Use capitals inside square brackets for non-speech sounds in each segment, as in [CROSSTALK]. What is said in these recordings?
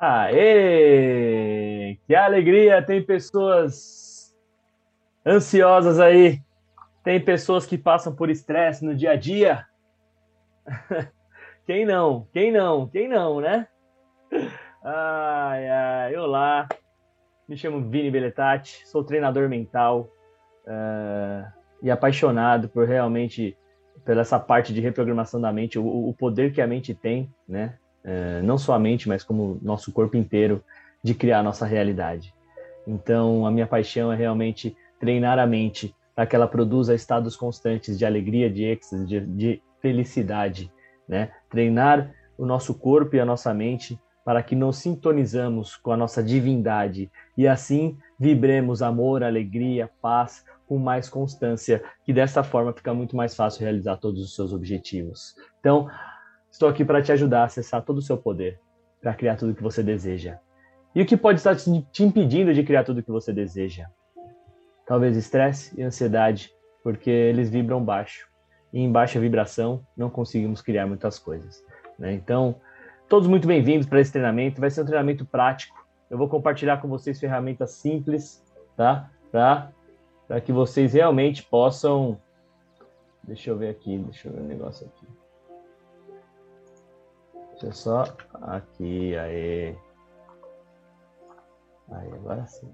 Aê! Que alegria! Tem pessoas ansiosas aí. Tem pessoas que passam por estresse no dia a dia. [LAUGHS] Quem não? Quem não? Quem não, né? Ai, ai, olá. Me chamo Vini Beletati, sou treinador mental uh, e apaixonado por realmente pela essa parte de reprogramação da mente, o, o poder que a mente tem, né? Uh, não só a mente, mas como nosso corpo inteiro de criar nossa realidade. Então, a minha paixão é realmente treinar a mente para que ela produza estados constantes de alegria, de êxtase, de, de felicidade, né? Treinar o nosso corpo e a nossa mente para que nos sintonizamos com a nossa divindade e assim vibremos amor, alegria, paz com mais constância, que dessa forma fica muito mais fácil realizar todos os seus objetivos. Então, estou aqui para te ajudar a acessar todo o seu poder, para criar tudo o que você deseja. E o que pode estar te impedindo de criar tudo o que você deseja? Talvez estresse e ansiedade, porque eles vibram baixo. E em baixa vibração não conseguimos criar muitas coisas. Né? Então, Todos muito bem-vindos para esse treinamento. Vai ser um treinamento prático. Eu vou compartilhar com vocês ferramentas simples, tá? Para que vocês realmente possam. Deixa eu ver aqui, deixa eu ver o um negócio aqui. Deixa eu só. Aqui, aí. Aí, agora sim.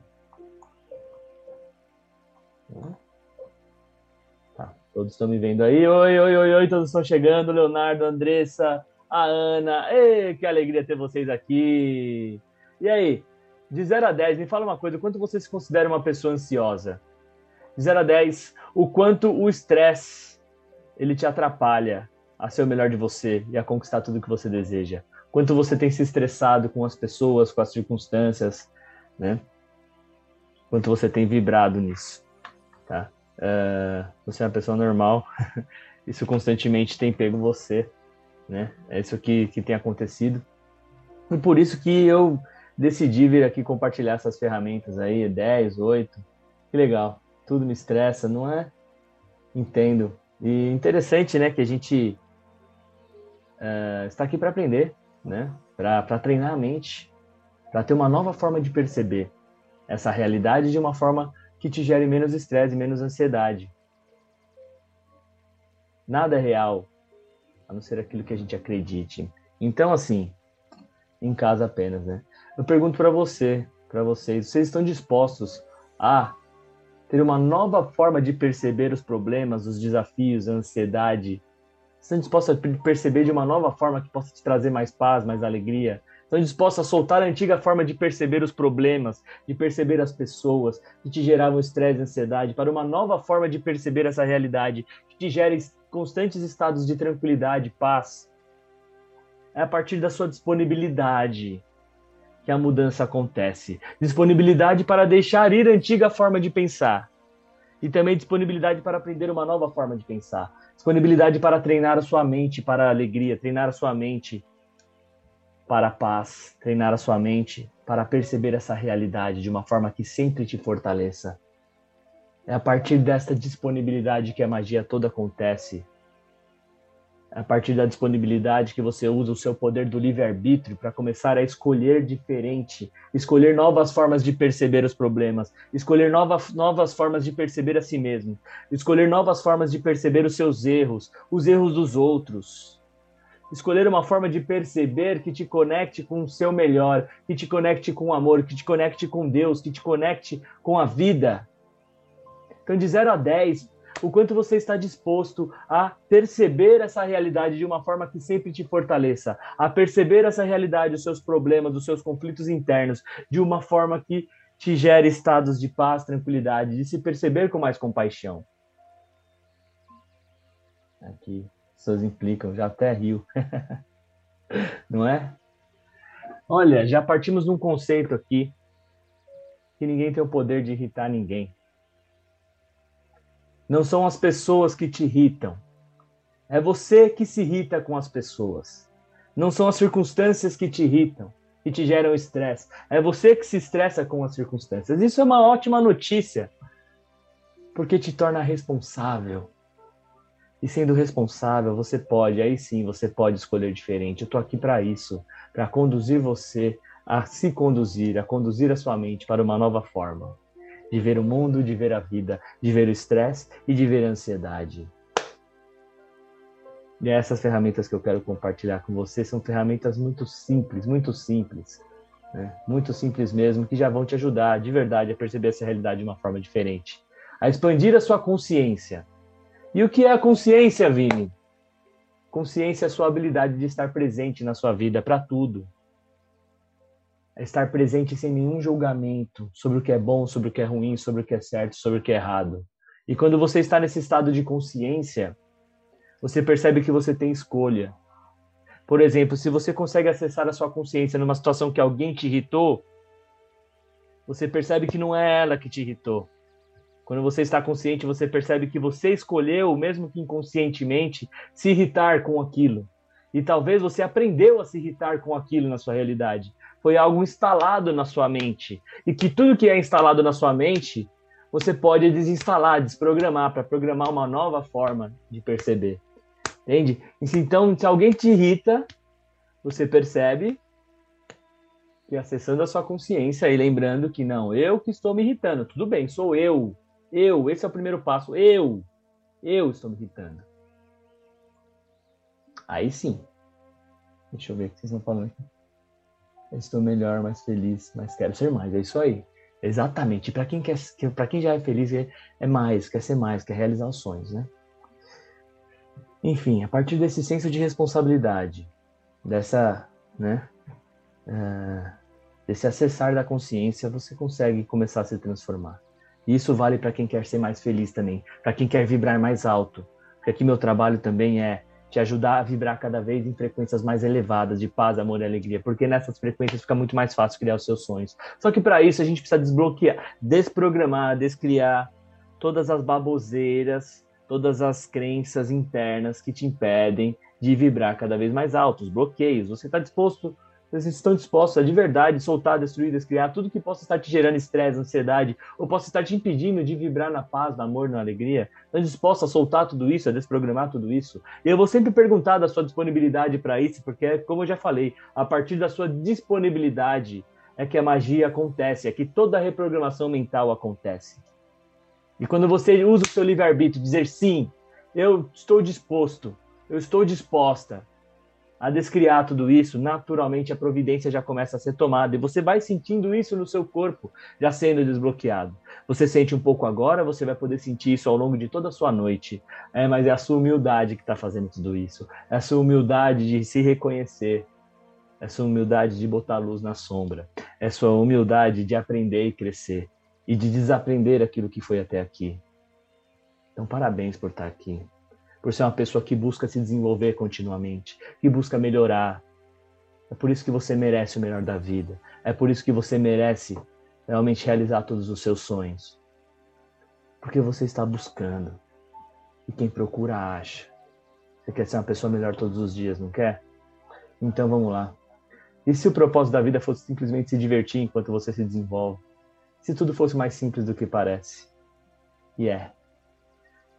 Tá, todos estão me vendo aí. Oi, oi, oi, oi, todos estão chegando. Leonardo, Andressa, a Ana. Ei, que alegria ter vocês aqui. E aí, de 0 a 10, me fala uma coisa, quanto você se considera uma pessoa ansiosa? De 0 a 10, o quanto o estresse ele te atrapalha a ser o melhor de você e a conquistar tudo que você deseja? Quanto você tem se estressado com as pessoas, com as circunstâncias, né? Quanto você tem vibrado nisso, tá? Uh, você é uma pessoa normal, [LAUGHS] isso constantemente tem pego você né? É isso que, que tem acontecido. E por isso que eu decidi vir aqui compartilhar essas ferramentas aí, 10, 8. Que legal. Tudo me estressa, não é? Entendo. E interessante, né, que a gente uh, está aqui para aprender, né? Para treinar a mente, para ter uma nova forma de perceber essa realidade de uma forma que te gere menos estresse, menos ansiedade. Nada é real, a não ser aquilo que a gente acredite. Então, assim, em casa apenas, né? Eu pergunto para você, para vocês, vocês estão dispostos a ter uma nova forma de perceber os problemas, os desafios, a ansiedade? Estão dispostos a perceber de uma nova forma que possa te trazer mais paz, mais alegria? Estão dispostos a soltar a antiga forma de perceber os problemas, de perceber as pessoas, que te geravam estresse e ansiedade, para uma nova forma de perceber essa realidade, que te gera constantes estados de tranquilidade, paz. É a partir da sua disponibilidade que a mudança acontece. Disponibilidade para deixar ir a antiga forma de pensar. E também disponibilidade para aprender uma nova forma de pensar. Disponibilidade para treinar a sua mente para a alegria, treinar a sua mente para a paz, treinar a sua mente para perceber essa realidade de uma forma que sempre te fortaleça. É a partir desta disponibilidade que a magia toda acontece. A partir da disponibilidade que você usa o seu poder do livre-arbítrio para começar a escolher diferente, escolher novas formas de perceber os problemas, escolher novas, novas formas de perceber a si mesmo, escolher novas formas de perceber os seus erros, os erros dos outros. Escolher uma forma de perceber que te conecte com o seu melhor, que te conecte com o amor, que te conecte com Deus, que te conecte com a vida. Então, de 0 a 10, o quanto você está disposto a perceber essa realidade de uma forma que sempre te fortaleça, a perceber essa realidade, os seus problemas, os seus conflitos internos, de uma forma que te gere estados de paz, tranquilidade, de se perceber com mais compaixão. Aqui, pessoas implicam, já até rio. [LAUGHS] Não é? Olha, já partimos de um conceito aqui que ninguém tem o poder de irritar ninguém. Não são as pessoas que te irritam. É você que se irrita com as pessoas. Não são as circunstâncias que te irritam, que te geram estresse. É você que se estressa com as circunstâncias. Isso é uma ótima notícia, porque te torna responsável. E sendo responsável, você pode, aí sim, você pode escolher diferente. Eu tô aqui para isso, para conduzir você a se conduzir, a conduzir a sua mente para uma nova forma de ver o mundo, de ver a vida, de ver o estresse e de ver a ansiedade. E essas ferramentas que eu quero compartilhar com você são ferramentas muito simples, muito simples, né? muito simples mesmo, que já vão te ajudar de verdade a perceber essa realidade de uma forma diferente, a expandir a sua consciência. E o que é a consciência, Vini? Consciência é a sua habilidade de estar presente na sua vida para tudo. É estar presente sem nenhum julgamento sobre o que é bom, sobre o que é ruim, sobre o que é certo, sobre o que é errado. E quando você está nesse estado de consciência, você percebe que você tem escolha. Por exemplo, se você consegue acessar a sua consciência numa situação que alguém te irritou, você percebe que não é ela que te irritou. Quando você está consciente, você percebe que você escolheu, mesmo que inconscientemente, se irritar com aquilo. E talvez você aprendeu a se irritar com aquilo na sua realidade. Foi algo instalado na sua mente. E que tudo que é instalado na sua mente, você pode desinstalar, desprogramar, para programar uma nova forma de perceber. Entende? Então, se alguém te irrita, você percebe que acessando a sua consciência e lembrando que não, eu que estou me irritando, tudo bem, sou eu, eu, esse é o primeiro passo, eu, eu estou me irritando. Aí sim. Deixa eu ver o que vocês estão falando aqui. Estou melhor, mais feliz, mas quero ser mais. É isso aí. Exatamente. Para quem quer, para quem já é feliz é, é mais, quer ser mais, quer realizar os sonhos, né? Enfim, a partir desse senso de responsabilidade, dessa, né, uh, desse acessar da consciência, você consegue começar a se transformar. E isso vale para quem quer ser mais feliz também, para quem quer vibrar mais alto. Porque aqui meu trabalho também é te ajudar a vibrar cada vez em frequências mais elevadas de paz, amor e alegria, porque nessas frequências fica muito mais fácil criar os seus sonhos. Só que para isso a gente precisa desbloquear, desprogramar, descriar todas as baboseiras todas as crenças internas que te impedem de vibrar cada vez mais alto, os bloqueios. Você está disposto, vocês estão dispostos a de verdade soltar, destruir, descriar tudo que possa estar te gerando estresse, ansiedade, ou possa estar te impedindo de vibrar na paz, no amor, na alegria? Estão dispostos a soltar tudo isso, a desprogramar tudo isso? E eu vou sempre perguntar da sua disponibilidade para isso, porque, como eu já falei, a partir da sua disponibilidade é que a magia acontece, é que toda a reprogramação mental acontece. E quando você usa o seu livre-arbítrio, dizer sim, eu estou disposto, eu estou disposta a descriar tudo isso, naturalmente a providência já começa a ser tomada e você vai sentindo isso no seu corpo, já sendo desbloqueado. Você sente um pouco agora, você vai poder sentir isso ao longo de toda a sua noite. É, mas é a sua humildade que está fazendo tudo isso. É a sua humildade de se reconhecer. É a sua humildade de botar luz na sombra. É a sua humildade de aprender e crescer e de desaprender aquilo que foi até aqui. Então, parabéns por estar aqui, por ser uma pessoa que busca se desenvolver continuamente, que busca melhorar. É por isso que você merece o melhor da vida. É por isso que você merece realmente realizar todos os seus sonhos. Porque você está buscando. E quem procura, acha. Você quer ser uma pessoa melhor todos os dias, não quer? Então vamos lá. E se o propósito da vida fosse simplesmente se divertir enquanto você se desenvolve? se tudo fosse mais simples do que parece. E é.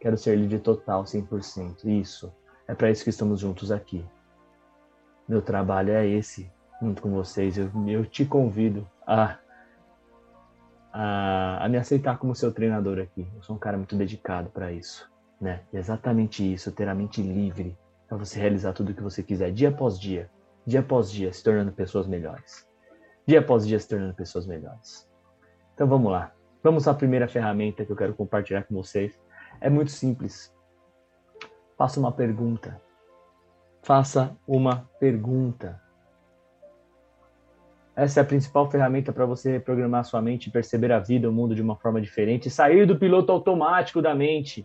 Quero ser livre total, 100%. Isso. É para isso que estamos juntos aqui. Meu trabalho é esse, junto com vocês. Eu, eu te convido a, a, a me aceitar como seu treinador aqui. Eu sou um cara muito dedicado para isso. Né? E exatamente isso, ter a mente livre para você realizar tudo o que você quiser, dia após dia, dia após dia, se tornando pessoas melhores. Dia após dia, se tornando pessoas melhores. Então vamos lá. Vamos à primeira ferramenta que eu quero compartilhar com vocês. É muito simples. Faça uma pergunta. Faça uma pergunta. Essa é a principal ferramenta para você reprogramar sua mente, perceber a vida, o mundo de uma forma diferente, sair do piloto automático da mente.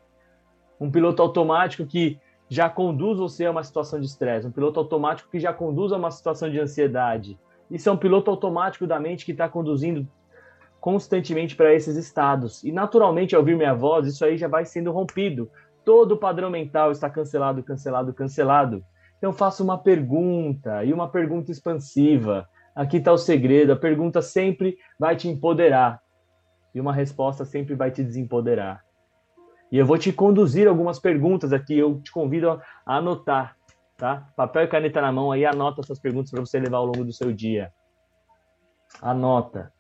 Um piloto automático que já conduz você a uma situação de estresse, um piloto automático que já conduz a uma situação de ansiedade. Isso é um piloto automático da mente que está conduzindo constantemente para esses estados. E naturalmente, ao ouvir minha voz, isso aí já vai sendo rompido. Todo o padrão mental está cancelado, cancelado, cancelado. Então faça uma pergunta e uma pergunta expansiva. Aqui está o segredo. A pergunta sempre vai te empoderar e uma resposta sempre vai te desempoderar. E eu vou te conduzir algumas perguntas aqui. Eu te convido a anotar, tá? Papel e caneta na mão aí, anota essas perguntas para você levar ao longo do seu dia. Anota.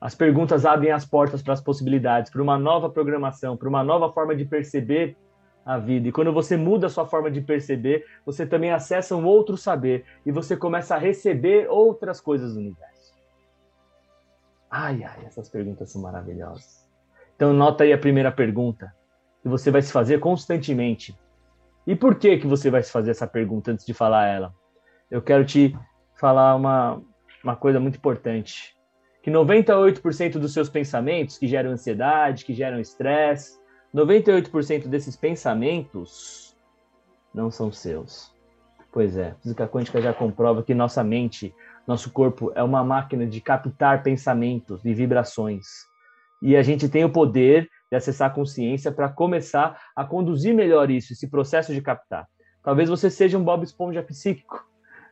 As perguntas abrem as portas para as possibilidades, para uma nova programação, para uma nova forma de perceber a vida. E quando você muda a sua forma de perceber, você também acessa um outro saber e você começa a receber outras coisas do universo. Ai, ai, essas perguntas são maravilhosas. Então, nota aí a primeira pergunta que você vai se fazer constantemente. E por que que você vai se fazer essa pergunta antes de falar ela? Eu quero te falar uma, uma coisa muito importante. Que 98% dos seus pensamentos que geram ansiedade, que geram estresse, 98% desses pensamentos não são seus. Pois é, física quântica já comprova que nossa mente, nosso corpo é uma máquina de captar pensamentos e vibrações. E a gente tem o poder de acessar a consciência para começar a conduzir melhor isso, esse processo de captar. Talvez você seja um Bob Esponja psíquico,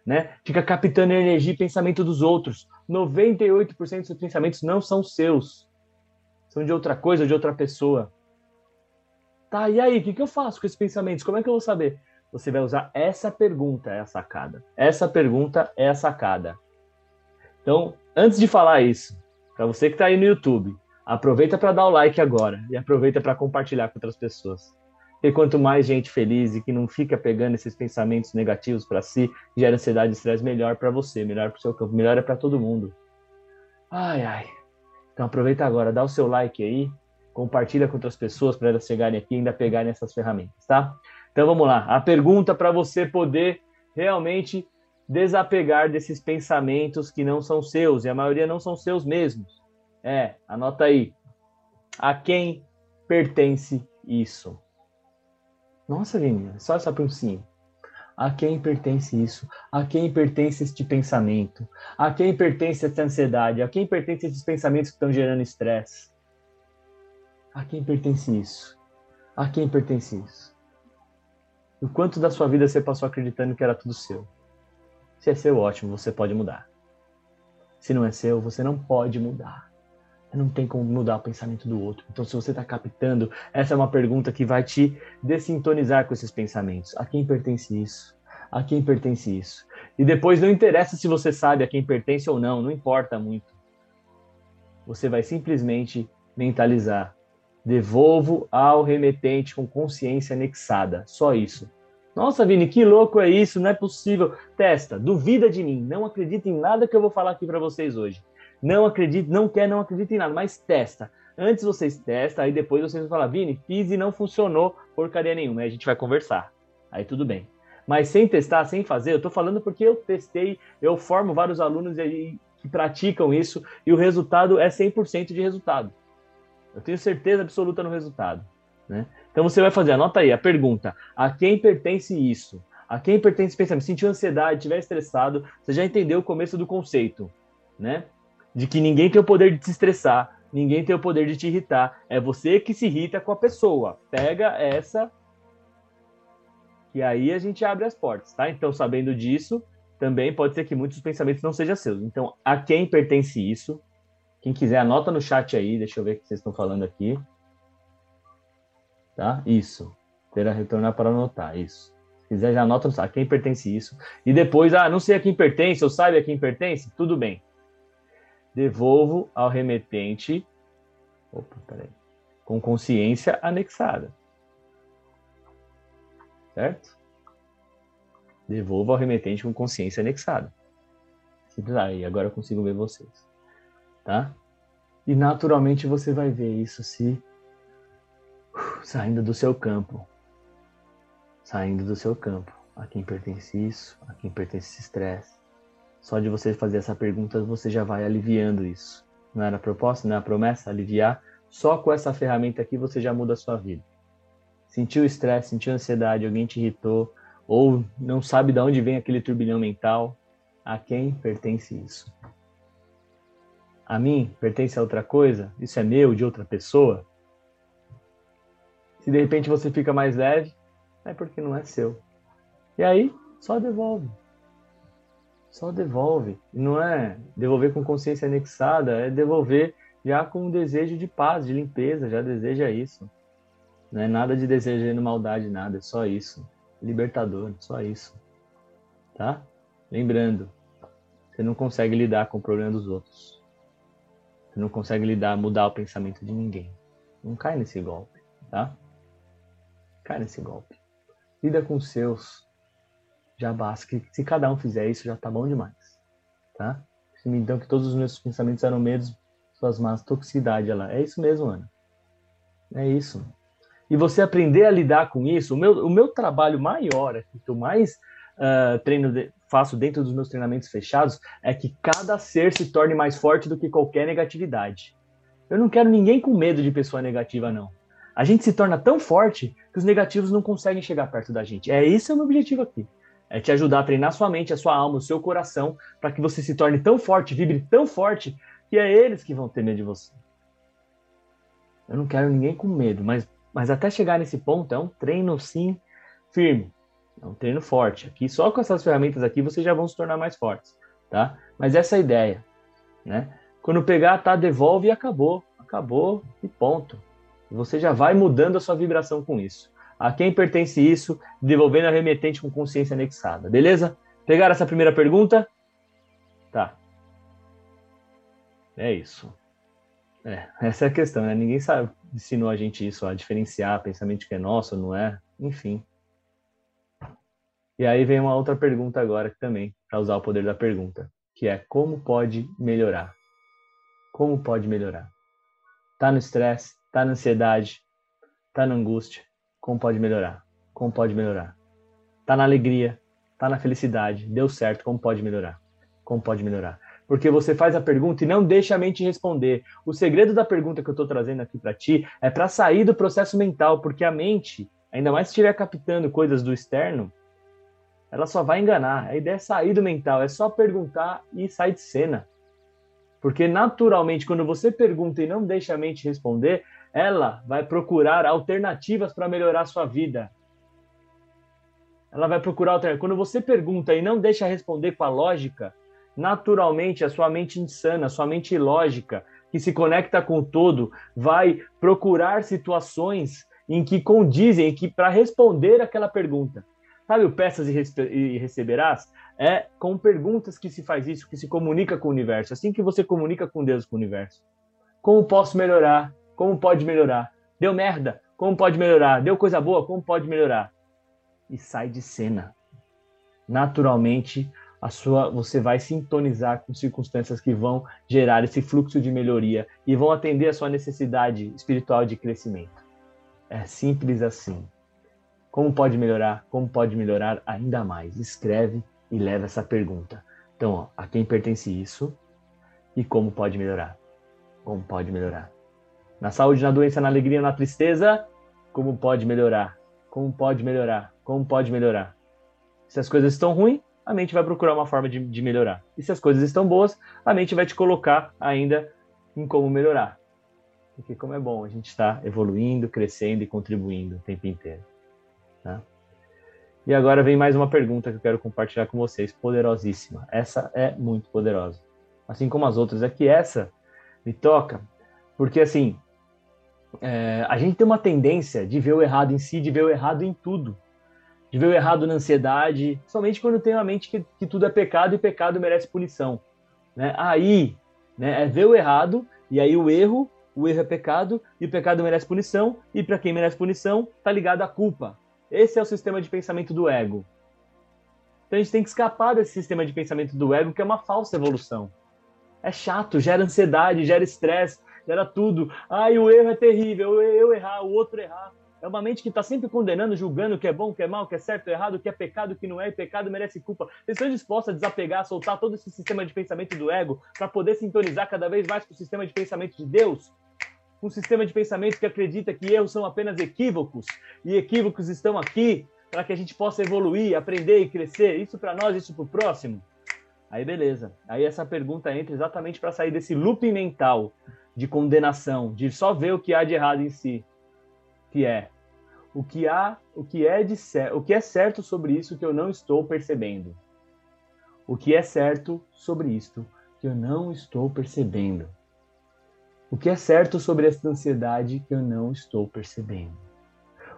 né? Fica captando energia e pensamento dos outros. 98% dos seus pensamentos não são seus. São de outra coisa, de outra pessoa. Tá, e aí, o que, que eu faço com esses pensamentos? Como é que eu vou saber? Você vai usar essa pergunta, é a sacada. Essa pergunta é a sacada. Então, antes de falar isso, para você que está aí no YouTube, aproveita para dar o like agora e aproveita para compartilhar com outras pessoas. Porque quanto mais gente feliz e que não fica pegando esses pensamentos negativos para si, gera ansiedade e estresse, melhor para você, melhor para o seu campo, melhor é para todo mundo. Ai, ai. Então aproveita agora, dá o seu like aí, compartilha com outras pessoas para elas chegarem aqui e ainda pegarem essas ferramentas, tá? Então vamos lá. A pergunta para você poder realmente desapegar desses pensamentos que não são seus, e a maioria não são seus mesmos. É, anota aí. A quem pertence isso? Nossa, Vini, só essa sim. A quem pertence isso? A quem pertence este pensamento? A quem pertence essa ansiedade? A quem pertence esses pensamentos que estão gerando estresse? A quem pertence isso? A quem pertence isso? O quanto da sua vida você passou acreditando que era tudo seu? Se é seu, ótimo, você pode mudar. Se não é seu, você não pode mudar. Não tem como mudar o pensamento do outro. Então, se você está captando, essa é uma pergunta que vai te dessintonizar com esses pensamentos. A quem pertence isso? A quem pertence isso? E depois não interessa se você sabe a quem pertence ou não, não importa muito. Você vai simplesmente mentalizar Devolvo ao remetente com consciência anexada. Só isso. Nossa, Vini, que louco é isso? Não é possível. Testa, duvida de mim. Não acredita em nada que eu vou falar aqui para vocês hoje. Não acredita, não quer, não acredita em nada, mas testa. Antes vocês testam, aí depois vocês vão falar, Vini, fiz e não funcionou porcaria nenhuma. Aí a gente vai conversar. Aí tudo bem. Mas sem testar, sem fazer, eu tô falando porque eu testei, eu formo vários alunos aí que praticam isso e o resultado é 100% de resultado. Eu tenho certeza absoluta no resultado. Né? Então você vai fazer, anota aí a pergunta: a quem pertence isso? A quem pertence esse pensamento? Sentiu ansiedade, estiver estressado, você já entendeu o começo do conceito, né? De que ninguém tem o poder de te estressar, ninguém tem o poder de te irritar. É você que se irrita com a pessoa. Pega essa e aí a gente abre as portas, tá? Então, sabendo disso, também pode ser que muitos pensamentos não sejam seus. Então, a quem pertence isso? Quem quiser, anota no chat aí, deixa eu ver o que vocês estão falando aqui. Tá? Isso. Terá retornar para anotar, isso. Se quiser, já anota. A quem pertence isso. E depois, ah, não sei a quem pertence, ou sabe a quem pertence? Tudo bem. Devolvo ao remetente. Opa, peraí. Com consciência anexada. Certo? Devolvo ao remetente com consciência anexada. Simples aí, agora eu consigo ver vocês tá? E naturalmente você vai ver isso se saindo do seu campo, saindo do seu campo. A quem pertence isso? A quem pertence esse estresse? Só de você fazer essa pergunta, você já vai aliviando isso. Não era a proposta, não é a promessa? Aliviar. Só com essa ferramenta aqui você já muda a sua vida. Sentiu estresse, sentiu ansiedade, alguém te irritou, ou não sabe de onde vem aquele turbilhão mental, a quem pertence isso? a mim pertence a outra coisa, isso é meu, de outra pessoa, se de repente você fica mais leve, é porque não é seu. E aí, só devolve. Só devolve. Não é devolver com consciência anexada, é devolver já com um desejo de paz, de limpeza, já deseja isso. Não é nada de desejando maldade, nada, é só isso. Libertador, só isso. Tá? Lembrando, você não consegue lidar com o problema dos outros. Você não consegue lidar, mudar o pensamento de ninguém. Não cai nesse golpe, tá? Cai nesse golpe. Lida com os seus. Já basta. Que, se cada um fizer isso, já tá bom demais. Tá? Então, que todos os meus pensamentos eram medos, suas más toxicidade. Ela. É isso mesmo, Ana. É isso. E você aprender a lidar com isso. O meu, o meu trabalho maior, aqui, que eu mais uh, treino de, faço dentro dos meus treinamentos fechados, é que cada ser se torne mais forte do que qualquer negatividade. Eu não quero ninguém com medo de pessoa negativa, não. A gente se torna tão forte que os negativos não conseguem chegar perto da gente. É esse é o meu objetivo aqui. É te ajudar a treinar sua mente, a sua alma, o seu coração, para que você se torne tão forte, vibre tão forte, que é eles que vão ter medo de você. Eu não quero ninguém com medo, mas, mas até chegar nesse ponto é um treino, sim, firme. É um treino forte. Aqui, só com essas ferramentas aqui, vocês já vão se tornar mais fortes, tá? Mas essa é a ideia, né? Quando pegar, tá, devolve e acabou. Acabou e ponto. Você já vai mudando a sua vibração com isso. A quem pertence isso, devolvendo a remetente com consciência anexada. Beleza? Pegaram essa primeira pergunta? Tá. É isso. É, essa é a questão, né? Ninguém sabe, ensinou a gente isso, a diferenciar pensamento que é nosso, não é? Enfim. E aí vem uma outra pergunta agora também, para usar o poder da pergunta, que é como pode melhorar? Como pode melhorar? Tá no estresse, tá na ansiedade, tá na angústia, como pode melhorar? Como pode melhorar? Tá na alegria, tá na felicidade, deu certo, como pode melhorar? Como pode melhorar? Porque você faz a pergunta e não deixa a mente responder. O segredo da pergunta que eu estou trazendo aqui para ti é para sair do processo mental, porque a mente, ainda mais se estiver captando coisas do externo, ela só vai enganar. A ideia é sair do mental, é só perguntar e sair de cena. Porque naturalmente, quando você pergunta e não deixa a mente responder, ela vai procurar alternativas para melhorar sua vida. Ela vai procurar alternativas. Quando você pergunta e não deixa responder com a lógica, naturalmente a sua mente insana, a sua mente ilógica, que se conecta com o todo, vai procurar situações em que condizem, que para responder aquela pergunta. Sabe o peças e receberás? É com perguntas que se faz isso, que se comunica com o universo. Assim que você comunica com Deus, com o universo. Como posso melhorar? Como pode melhorar? Deu merda? Como pode melhorar? Deu coisa boa? Como pode melhorar? E sai de cena. Naturalmente, a sua, você vai sintonizar com circunstâncias que vão gerar esse fluxo de melhoria e vão atender a sua necessidade espiritual de crescimento. É simples assim. Como pode melhorar? Como pode melhorar ainda mais? Escreve e leva essa pergunta. Então, ó, a quem pertence isso e como pode melhorar? Como pode melhorar? Na saúde, na doença, na alegria, na tristeza, como pode melhorar? Como pode melhorar? Como pode melhorar? Se as coisas estão ruins, a mente vai procurar uma forma de, de melhorar. E se as coisas estão boas, a mente vai te colocar ainda em como melhorar. Porque como é bom a gente estar evoluindo, crescendo e contribuindo o tempo inteiro. Tá? E agora vem mais uma pergunta que eu quero compartilhar com vocês, poderosíssima. Essa é muito poderosa. Assim como as outras, é que essa me toca, porque assim, é, a gente tem uma tendência de ver o errado em si, de ver o errado em tudo. De ver o errado na ansiedade, somente quando tem a mente que, que tudo é pecado e pecado merece punição. Né? Aí, né, é ver o errado, e aí o erro, o erro é pecado, e o pecado merece punição, e para quem merece punição, tá ligado à culpa. Esse é o sistema de pensamento do ego. Então a gente tem que escapar desse sistema de pensamento do ego, que é uma falsa evolução. É chato, gera ansiedade, gera estresse, gera tudo. Ai, o erro é terrível, eu errar, o outro errar. É uma mente que está sempre condenando, julgando o que é bom, o que é mal, o que é certo, o errado, o que é pecado, o que não é, e pecado merece culpa. Vocês estão dispostos a desapegar, soltar todo esse sistema de pensamento do ego para poder sintonizar cada vez mais com o sistema de pensamento de Deus? um sistema de pensamento que acredita que erros são apenas equívocos e equívocos estão aqui para que a gente possa evoluir, aprender e crescer. Isso para nós, isso para o próximo. Aí beleza. Aí essa pergunta entra exatamente para sair desse looping mental de condenação, de só ver o que há de errado em si, que é o que há, o que é de o que é certo sobre isso que eu não estou percebendo. O que é certo sobre isto que eu não estou percebendo. O que é certo sobre essa ansiedade que eu não estou percebendo?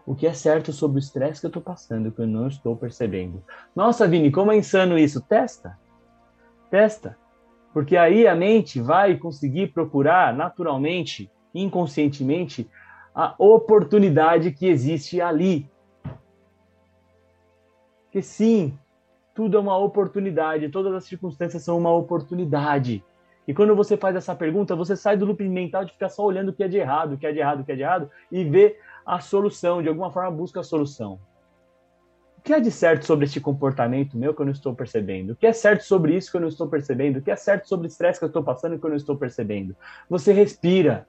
O que é certo sobre o estresse que eu estou passando que eu não estou percebendo? Nossa, Vini, como é insano isso? Testa. Testa. Porque aí a mente vai conseguir procurar naturalmente, inconscientemente, a oportunidade que existe ali. Que sim, tudo é uma oportunidade, todas as circunstâncias são uma oportunidade. E quando você faz essa pergunta, você sai do loop mental de ficar só olhando o que é de errado, o que é de errado, o que é de errado, e vê a solução, de alguma forma busca a solução. O que é de certo sobre este comportamento meu que eu não estou percebendo? O que é certo sobre isso que eu não estou percebendo? O que é certo sobre o estresse que eu estou passando que eu não estou percebendo? Você respira.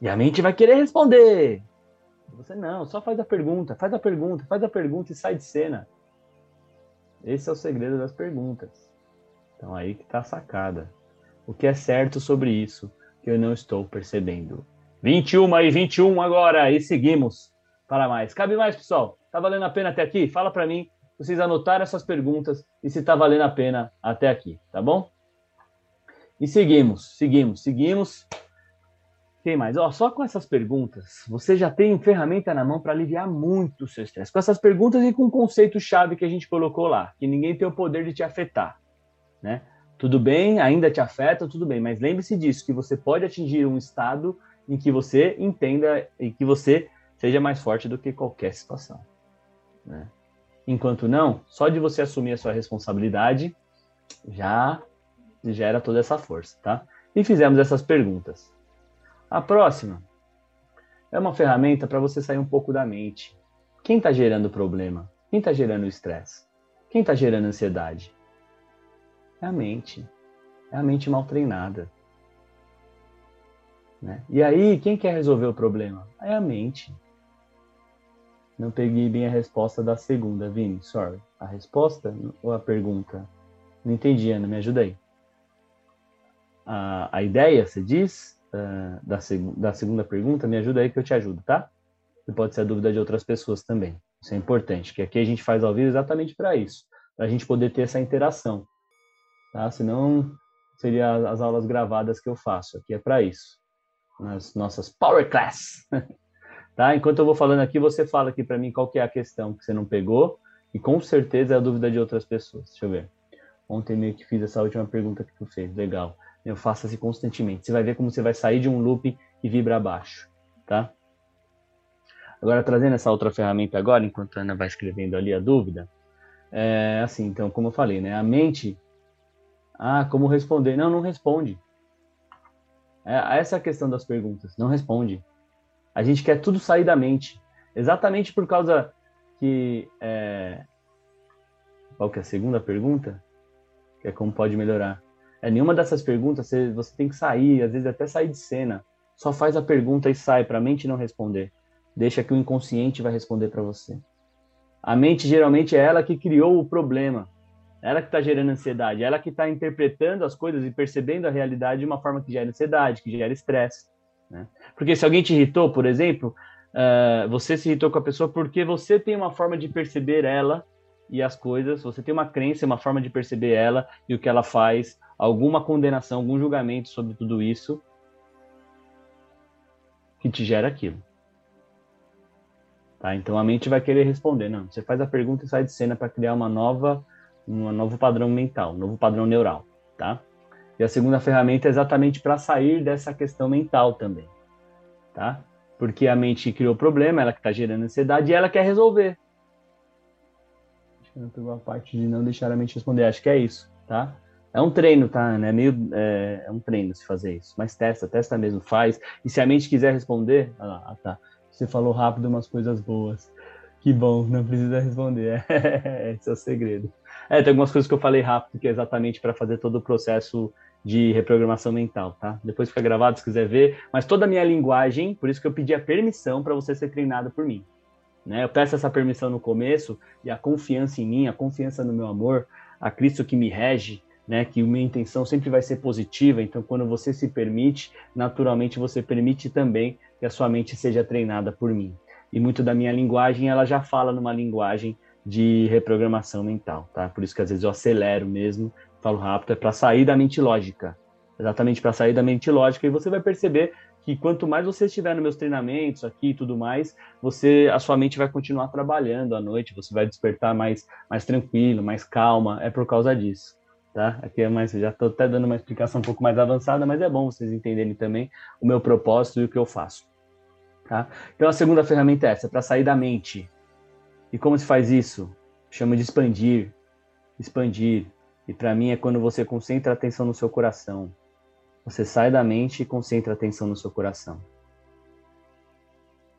E a mente vai querer responder. Você não, só faz a pergunta, faz a pergunta, faz a pergunta e sai de cena. Esse é o segredo das perguntas. Então aí que está a sacada. O que é certo sobre isso que eu não estou percebendo? 21 e 21 agora e seguimos para mais. Cabe mais, pessoal? Tá valendo a pena até aqui? Fala para mim. Vocês anotaram essas perguntas e se tá valendo a pena até aqui, tá bom? E seguimos, seguimos, seguimos. Quem mais? Ó, só com essas perguntas, você já tem ferramenta na mão para aliviar muito o seu estresse. Com essas perguntas e com o conceito-chave que a gente colocou lá, que ninguém tem o poder de te afetar, né? Tudo bem, ainda te afeta, tudo bem, mas lembre-se disso, que você pode atingir um estado em que você entenda e que você seja mais forte do que qualquer situação. Né? Enquanto não, só de você assumir a sua responsabilidade já gera toda essa força, tá? E fizemos essas perguntas. A próxima é uma ferramenta para você sair um pouco da mente. Quem está gerando o problema? Quem está gerando o estresse? Quem está gerando ansiedade? É a mente. É a mente mal treinada. Né? E aí, quem quer resolver o problema? É a mente. Não peguei bem a resposta da segunda, Vini, sorry. A resposta ou a pergunta? Não entendi, Ana, me ajuda aí. A, a ideia, você diz? uh, da, seg da segunda pergunta, me ajuda aí que eu te ajudo, tá? E pode ser a dúvida de outras pessoas também. Isso é importante, que aqui a gente faz ao vivo exatamente para isso, para a gente poder ter essa interação, tá? Senão seria as aulas gravadas que eu faço. Aqui é para isso, nas nossas Power Class. [LAUGHS] tá? Enquanto eu vou falando aqui, você fala aqui para mim qual que é a questão que você não pegou e com certeza é a dúvida de outras pessoas. Deixa eu ver. Ontem meio que fiz essa última pergunta que tu fez. Legal. Eu faço assim constantemente. Você vai ver como você vai sair de um loop e vibra abaixo, tá? Agora, trazendo essa outra ferramenta agora, enquanto a Ana vai escrevendo ali a dúvida, é assim, então, como eu falei, né? A mente, ah, como responder? Não, não responde. É, essa é a questão das perguntas, não responde. A gente quer tudo sair da mente, exatamente por causa que... É... Qual que é a segunda pergunta? Que é como pode melhorar. É, nenhuma dessas perguntas você, você tem que sair, às vezes até sair de cena. Só faz a pergunta e sai para a mente não responder. Deixa que o inconsciente vai responder para você. A mente geralmente é ela que criou o problema. Ela que está gerando ansiedade, ela que está interpretando as coisas e percebendo a realidade de uma forma que gera ansiedade, que gera estresse. Né? Porque se alguém te irritou, por exemplo, uh, você se irritou com a pessoa porque você tem uma forma de perceber ela e as coisas, você tem uma crença, uma forma de perceber ela e o que ela faz, alguma condenação, algum julgamento sobre tudo isso que te gera aquilo. Tá? Então a mente vai querer responder, não. Você faz a pergunta e sai de cena para criar uma nova, um novo padrão mental, um novo padrão neural, tá? E a segunda ferramenta é exatamente para sair dessa questão mental também, tá? Porque a mente criou problema, ela que está gerando ansiedade e ela quer resolver. Acho que não pegou a parte de não deixar a mente responder, acho que é isso, tá? É um treino, tá? É meio é, é, um treino se fazer isso. Mas testa, testa mesmo, faz. E se a mente quiser responder, ah, tá. Você falou rápido umas coisas boas. Que bom, não precisa responder. [LAUGHS] Esse é o segredo. É, tem algumas coisas que eu falei rápido, que é exatamente para fazer todo o processo de reprogramação mental, tá? Depois fica gravado se quiser ver. Mas toda a minha linguagem, por isso que eu pedi a permissão para você ser treinado por mim. Né? Eu peço essa permissão no começo e a confiança em mim, a confiança no meu amor, a Cristo que me rege, né, que minha intenção sempre vai ser positiva, então quando você se permite, naturalmente você permite também que a sua mente seja treinada por mim. E muito da minha linguagem, ela já fala numa linguagem de reprogramação mental, tá? Por isso que às vezes eu acelero mesmo, falo rápido, é para sair da mente lógica. Exatamente para sair da mente lógica e você vai perceber que quanto mais você estiver nos meus treinamentos aqui e tudo mais, você a sua mente vai continuar trabalhando à noite, você vai despertar mais mais tranquilo, mais calma, é por causa disso tá? Aqui é mais, já estou até dando uma explicação um pouco mais avançada, mas é bom vocês entenderem também o meu propósito e o que eu faço, tá? Então a segunda ferramenta é essa, para sair da mente. E como se faz isso? Chama de expandir, expandir. E para mim é quando você concentra a atenção no seu coração. Você sai da mente e concentra a atenção no seu coração.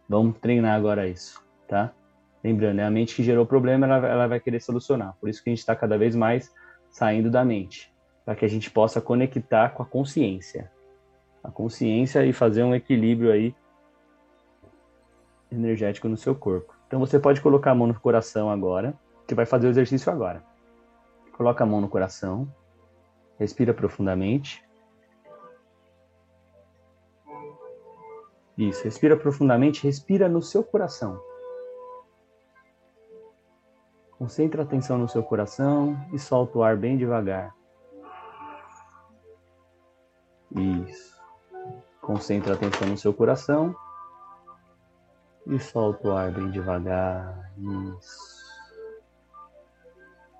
Vamos treinar agora isso, tá? Lembrando, é a mente que gerou o problema, ela, ela vai querer solucionar. Por isso que a gente está cada vez mais saindo da mente, para que a gente possa conectar com a consciência. A consciência e fazer um equilíbrio aí energético no seu corpo. Então você pode colocar a mão no coração agora, que vai fazer o exercício agora. Coloca a mão no coração, respira profundamente. Isso, respira profundamente, respira no seu coração. Concentre a atenção no seu coração e solta o ar bem devagar. Isso. Concentre a atenção no seu coração e solta o ar bem devagar. Isso.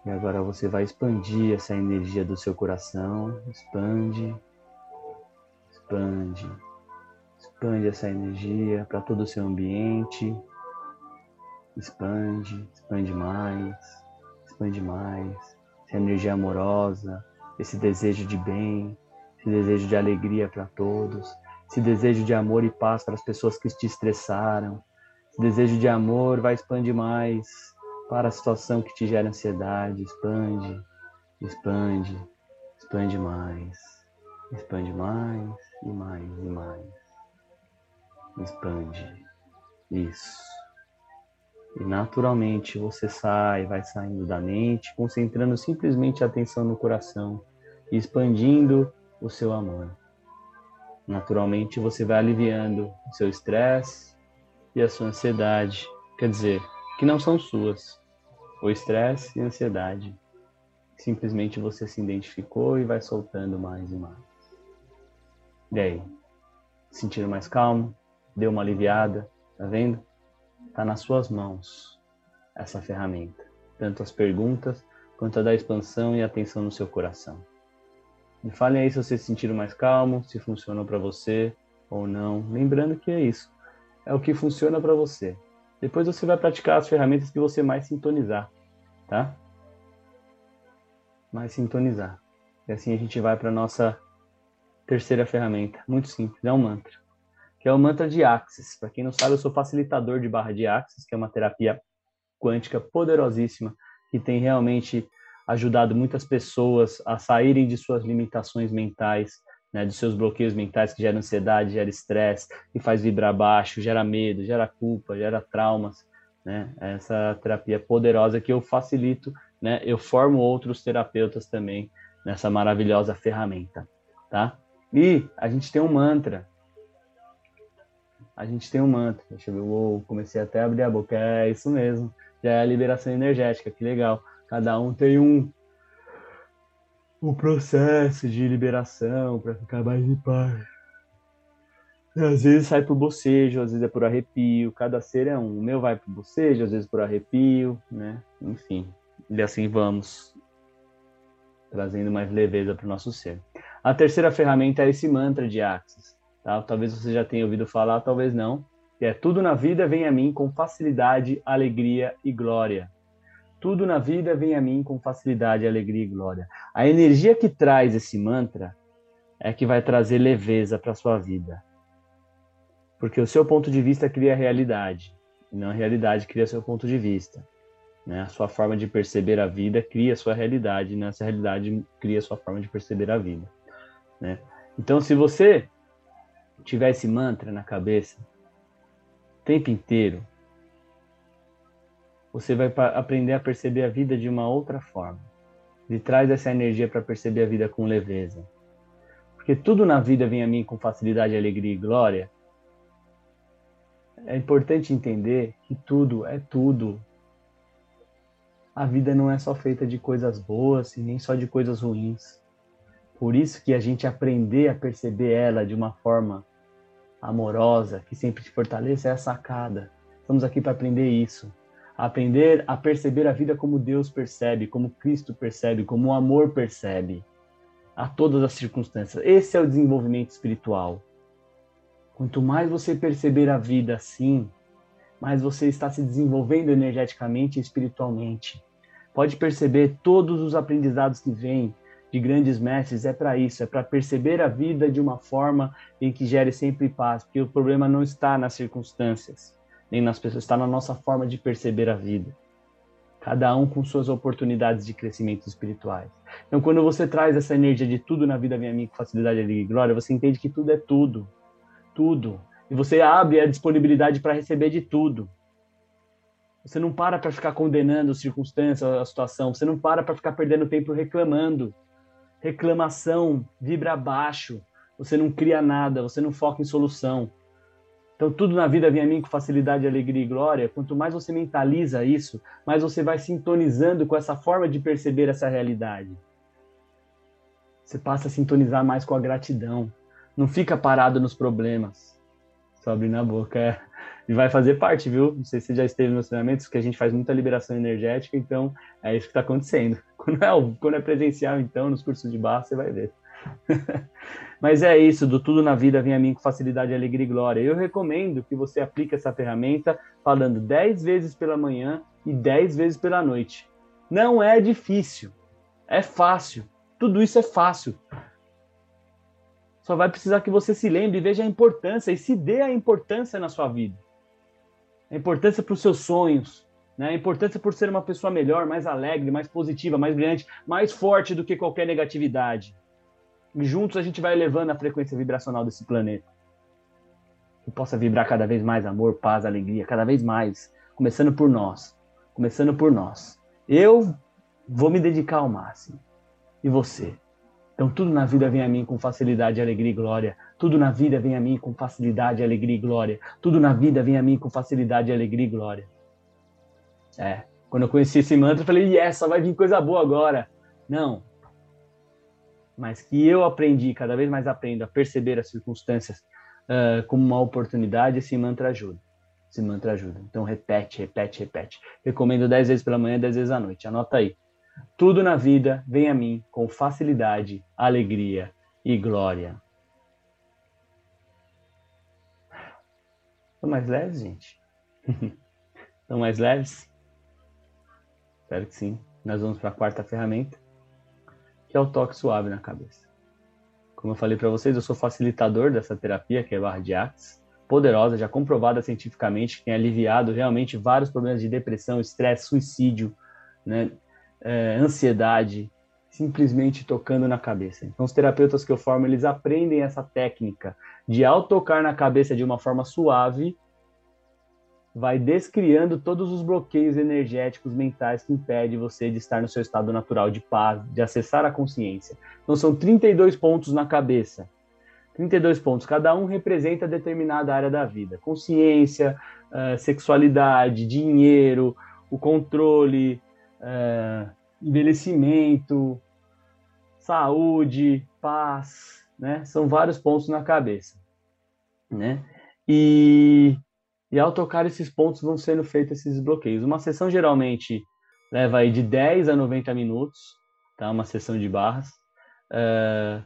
E agora você vai expandir essa energia do seu coração. Expande, expande, expande essa energia para todo o seu ambiente expande, expande mais, expande mais. Essa energia amorosa, esse desejo de bem, esse desejo de alegria para todos, esse desejo de amor e paz para as pessoas que te estressaram. Desejo de amor vai expandir mais para a situação que te gera ansiedade. Expande, expande, expande mais, expande mais e mais e mais. Expande. Isso. E naturalmente você sai, vai saindo da mente, concentrando simplesmente a atenção no coração, expandindo o seu amor. Naturalmente você vai aliviando o seu estresse e a sua ansiedade, quer dizer, que não são suas. O estresse e a ansiedade. Simplesmente você se identificou e vai soltando mais e mais. E aí? Sentindo mais calmo? Deu uma aliviada? Tá vendo? Está nas suas mãos essa ferramenta, tanto as perguntas quanto a da expansão e atenção no seu coração. Me falem aí se vocês se sentiram mais calmo, se funcionou para você ou não. Lembrando que é isso, é o que funciona para você. Depois você vai praticar as ferramentas que você mais sintonizar, tá? Mais sintonizar. E assim a gente vai para nossa terceira ferramenta, muito simples, é um mantra que é o mantra de Axis. Para quem não sabe, eu sou facilitador de barra de Axis, que é uma terapia quântica poderosíssima que tem realmente ajudado muitas pessoas a saírem de suas limitações mentais, né, dos seus bloqueios mentais que geram ansiedade, gera estresse, que faz vibrar baixo, gera medo, gera culpa, gera traumas, né? Essa terapia poderosa que eu facilito, né? Eu formo outros terapeutas também nessa maravilhosa ferramenta, tá? E a gente tem um mantra a gente tem um mantra. Deixa eu ver, uou, comecei até a abrir a boca. É isso mesmo. Já é a liberação energética, que legal. Cada um tem um, um processo de liberação para ficar mais em paz. Às vezes sai por bocejo, às vezes é por arrepio. Cada ser é um. O meu vai por bocejo, às vezes por arrepio, né? Enfim. E assim vamos trazendo mais leveza para o nosso ser. A terceira ferramenta é esse mantra de Axis. Tá? Talvez você já tenha ouvido falar, talvez não. Que é tudo na vida vem a mim com facilidade, alegria e glória. Tudo na vida vem a mim com facilidade, alegria e glória. A energia que traz esse mantra é que vai trazer leveza para sua vida. Porque o seu ponto de vista cria a realidade, e não a realidade cria seu ponto de vista. Né? A sua forma de perceber a vida cria a sua realidade, e nessa realidade cria a sua forma de perceber a vida. Né? Então, se você tiver esse mantra na cabeça o tempo inteiro, você vai aprender a perceber a vida de uma outra forma. Ele traz essa energia para perceber a vida com leveza. Porque tudo na vida vem a mim com facilidade, alegria e glória. É importante entender que tudo é tudo. A vida não é só feita de coisas boas e nem só de coisas ruins. Por isso que a gente aprender a perceber ela de uma forma amorosa, que sempre te fortaleça, é a sacada. Estamos aqui para aprender isso. Aprender a perceber a vida como Deus percebe, como Cristo percebe, como o amor percebe, a todas as circunstâncias. Esse é o desenvolvimento espiritual. Quanto mais você perceber a vida assim, mais você está se desenvolvendo energeticamente e espiritualmente. Pode perceber todos os aprendizados que vêm de grandes mestres é para isso, é para perceber a vida de uma forma em que gere sempre paz, porque o problema não está nas circunstâncias, nem nas pessoas, está na nossa forma de perceber a vida. Cada um com suas oportunidades de crescimento espirituais. Então, quando você traz essa energia de tudo na vida vem a mim com facilidade, alegria e glória, você entende que tudo é tudo. Tudo. E você abre a disponibilidade para receber de tudo. Você não para para ficar condenando as circunstâncias, a situação. Você não para para ficar perdendo tempo reclamando. Reclamação vibra abaixo. Você não cria nada, você não foca em solução. Então, tudo na vida vem a mim com facilidade, alegria e glória. Quanto mais você mentaliza isso, mais você vai sintonizando com essa forma de perceber essa realidade. Você passa a sintonizar mais com a gratidão. Não fica parado nos problemas. Só abrir na boca. É. E vai fazer parte, viu? Não sei se você já esteve nos treinamentos, que a gente faz muita liberação energética, então é isso que está acontecendo. [LAUGHS] Quando é, quando é presencial, então, nos cursos de barra, você vai ver. [LAUGHS] Mas é isso, do tudo na vida vem a mim com facilidade, alegria e glória. Eu recomendo que você aplique essa ferramenta falando 10 vezes pela manhã e 10 vezes pela noite. Não é difícil, é fácil. Tudo isso é fácil. Só vai precisar que você se lembre e veja a importância e se dê a importância na sua vida. A importância para os seus sonhos, né? a importância por ser uma pessoa melhor, mais alegre, mais positiva, mais brilhante, mais forte do que qualquer negatividade. E juntos a gente vai elevando a frequência vibracional desse planeta. Que possa vibrar cada vez mais amor, paz, alegria, cada vez mais. Começando por nós. Começando por nós. Eu vou me dedicar ao máximo. E você? Então, tudo na vida vem a mim com facilidade, alegria e glória. Tudo na vida vem a mim com facilidade, alegria e glória. Tudo na vida vem a mim com facilidade, alegria e glória. É. Quando eu conheci esse mantra, eu falei, yes, só vai vir coisa boa agora. Não. Mas que eu aprendi, cada vez mais aprendo a perceber as circunstâncias uh, como uma oportunidade, esse mantra ajuda. Esse mantra ajuda. Então, repete, repete, repete. Recomendo 10 vezes pela manhã, 10 vezes à noite. Anota aí. Tudo na vida vem a mim com facilidade, alegria e glória. Estão mais leves, gente? [LAUGHS] Estão mais leves? Espero que sim. Nós vamos para a quarta ferramenta, que é o toque suave na cabeça. Como eu falei para vocês, eu sou facilitador dessa terapia, que é barra de Axis, poderosa, já comprovada cientificamente, que tem aliviado realmente vários problemas de depressão, estresse, suicídio, né? é, ansiedade, simplesmente tocando na cabeça. Então, os terapeutas que eu formo, eles aprendem essa técnica de, ao tocar na cabeça de uma forma suave, vai descriando todos os bloqueios energéticos mentais que impedem você de estar no seu estado natural de paz, de acessar a consciência. Então, são 32 pontos na cabeça. 32 pontos, cada um representa determinada área da vida: consciência, uh, sexualidade, dinheiro, o controle, é, envelhecimento, saúde, paz, né? São vários pontos na cabeça, né? E, e ao tocar esses pontos vão sendo feitos esses bloqueios. Uma sessão geralmente leva aí de 10 a 90 minutos, tá? Uma sessão de barras. É,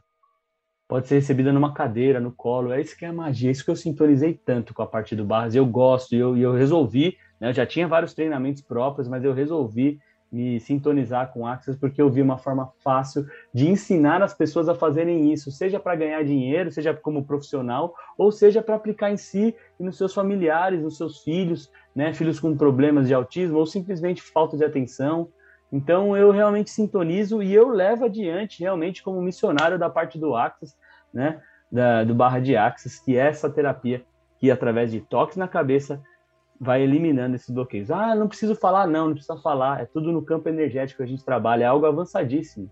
pode ser recebida numa cadeira, no colo. É isso que é a magia, é isso que eu sintonizei tanto com a parte do barras. Eu gosto e eu, eu resolvi, né? Eu já tinha vários treinamentos próprios, mas eu resolvi me sintonizar com Axis porque eu vi uma forma fácil de ensinar as pessoas a fazerem isso, seja para ganhar dinheiro, seja como profissional, ou seja para aplicar em si e nos seus familiares, nos seus filhos, né, filhos com problemas de autismo ou simplesmente falta de atenção. Então eu realmente sintonizo e eu levo adiante realmente como missionário da parte do Axis, né, da, do barra de Axis, que é essa terapia que através de toques na cabeça vai eliminando esses bloqueios. Ah, não preciso falar, não, não precisa falar. É tudo no campo energético que a gente trabalha, é algo avançadíssimo.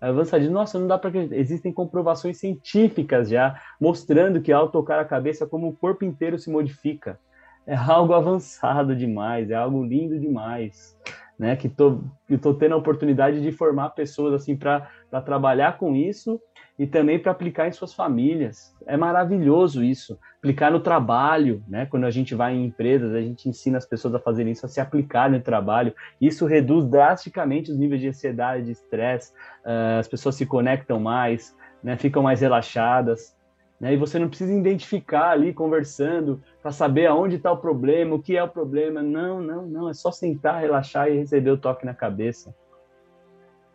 É avançadíssimo. Nossa, não dá para acreditar. Existem comprovações científicas já mostrando que ao tocar a cabeça, como o corpo inteiro se modifica. É algo avançado demais, é algo lindo demais. Né? Que tô, que tô tendo a oportunidade de formar pessoas assim para trabalhar com isso e também para aplicar em suas famílias. É maravilhoso isso. Aplicar no trabalho, né? Quando a gente vai em empresas, a gente ensina as pessoas a fazerem isso, a se aplicar no trabalho. Isso reduz drasticamente os níveis de ansiedade, de estresse. Uh, as pessoas se conectam mais, né? Ficam mais relaxadas. Né? E você não precisa identificar ali conversando para saber aonde está o problema, o que é o problema. Não, não, não. É só sentar, relaxar e receber o toque na cabeça.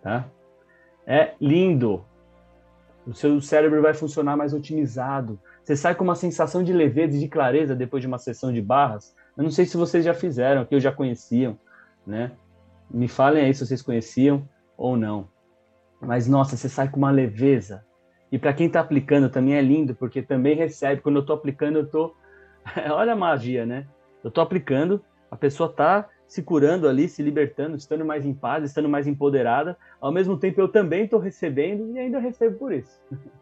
Tá? É lindo. O seu cérebro vai funcionar mais otimizado. Você sai com uma sensação de leveza e de clareza depois de uma sessão de barras. Eu não sei se vocês já fizeram, que eu já conheciam, né? Me falem aí se vocês conheciam ou não. Mas nossa, você sai com uma leveza, e para quem está aplicando também é lindo, porque também recebe. Quando eu estou aplicando, eu estou. [LAUGHS] Olha a magia, né? Eu estou aplicando, a pessoa está se curando ali, se libertando, estando mais em paz, estando mais empoderada. Ao mesmo tempo, eu também estou recebendo e ainda recebo por isso. [LAUGHS]